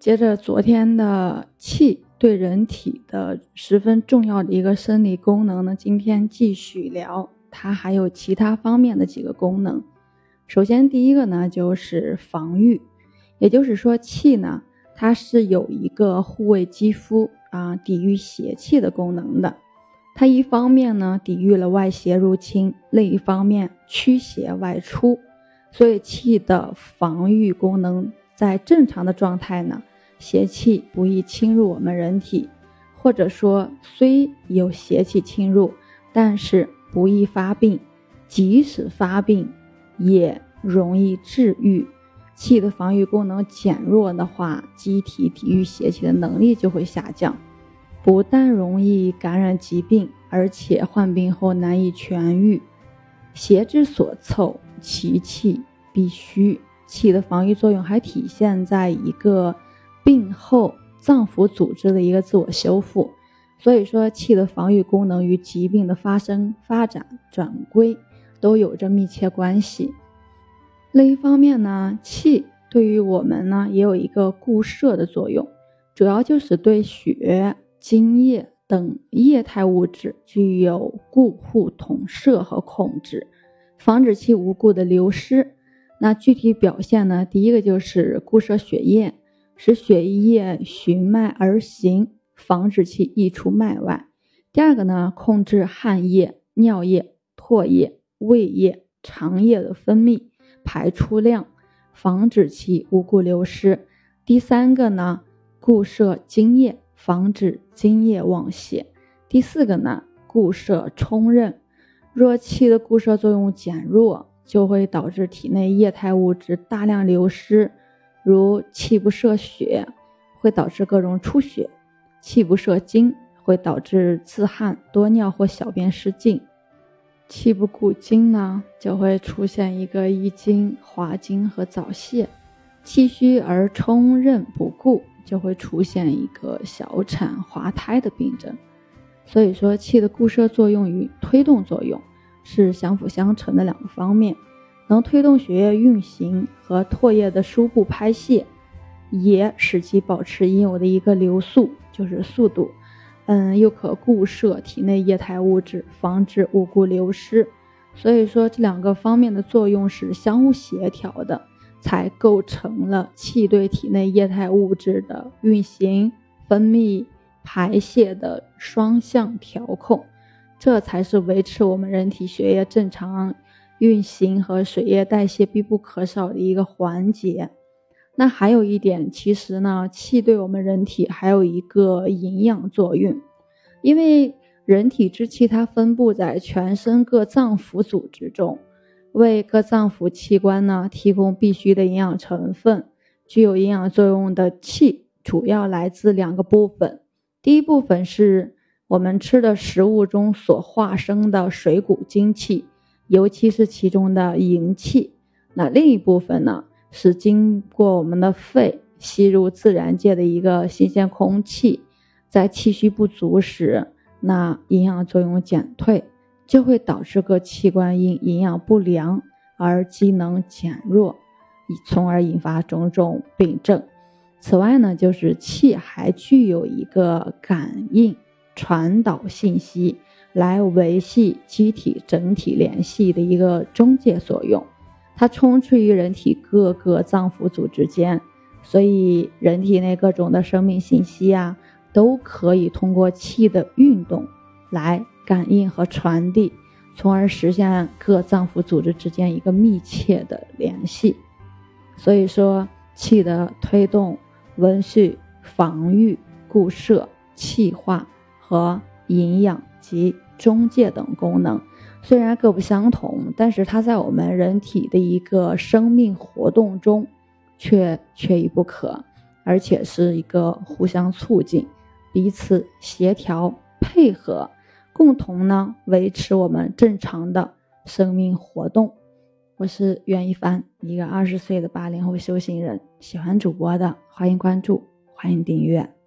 接着昨天的气对人体的十分重要的一个生理功能呢，今天继续聊它还有其他方面的几个功能。首先第一个呢就是防御，也就是说气呢它是有一个护卫肌肤啊、抵御邪气的功能的。它一方面呢抵御了外邪入侵，另一方面驱邪外出，所以气的防御功能在正常的状态呢。邪气不易侵入我们人体，或者说虽有邪气侵入，但是不易发病。即使发病，也容易治愈。气的防御功能减弱的话，机体抵御邪气的能力就会下降，不但容易感染疾病，而且患病后难以痊愈。邪之所凑，其气必虚。气的防御作用还体现在一个。病后脏腑组织的一个自我修复，所以说气的防御功能与疾病的发生、发展、转归都有着密切关系。另一方面呢，气对于我们呢也有一个固摄的作用，主要就是对血、津液等液态物质具有固护、统摄和控制，防止其无故的流失。那具体表现呢，第一个就是固摄血液。使血液循脉而行，防止其溢出脉外。第二个呢，控制汗液、尿液、唾液、胃液、肠液的分泌排出量，防止其无故流失。第三个呢，固摄津液，防止津液忘泄。第四个呢，固摄冲任。若气的固摄作用减弱，就会导致体内液态物质大量流失。如气不摄血，会导致各种出血；气不摄精，会导致自汗、多尿或小便失禁；气不固精呢，就会出现一个遗精、滑精和早泄；气虚而冲任不固，就会出现一个小产、滑胎的病症。所以说，气的固摄作用与推动作用是相辅相成的两个方面。能推动血液运行和唾液的输布排泄，也使其保持应有的一个流速，就是速度。嗯，又可固摄体内液态物质，防止无故流失。所以说，这两个方面的作用是相互协调的，才构成了气对体内液态物质的运行、分泌、排泄的双向调控。这才是维持我们人体血液正常。运行和水液代谢必不可少的一个环节。那还有一点，其实呢，气对我们人体还有一个营养作用，因为人体之气它分布在全身各脏腑组织中，为各脏腑器官呢提供必需的营养成分。具有营养作用的气，主要来自两个部分。第一部分是我们吃的食物中所化生的水谷精气。尤其是其中的营气，那另一部分呢，是经过我们的肺吸入自然界的一个新鲜空气，在气虚不足时，那营养作用减退，就会导致各器官因营养不良而机能减弱，从而引发种种病症。此外呢，就是气还具有一个感应、传导信息。来维系机体整体联系的一个中介作用，它充斥于人体各个脏腑组织间，所以人体内各种的生命信息啊，都可以通过气的运动来感应和传递，从而实现各脏腑组织之间一个密切的联系。所以说，气的推动、温煦、防御、固摄、气化和营养。及中介等功能虽然各不相同，但是它在我们人体的一个生命活动中却缺一不可，而且是一个互相促进、彼此协调配合，共同呢维持我们正常的生命活动。我是袁一凡，一个二十岁的八零后修行人。喜欢主播的，欢迎关注，欢迎订阅。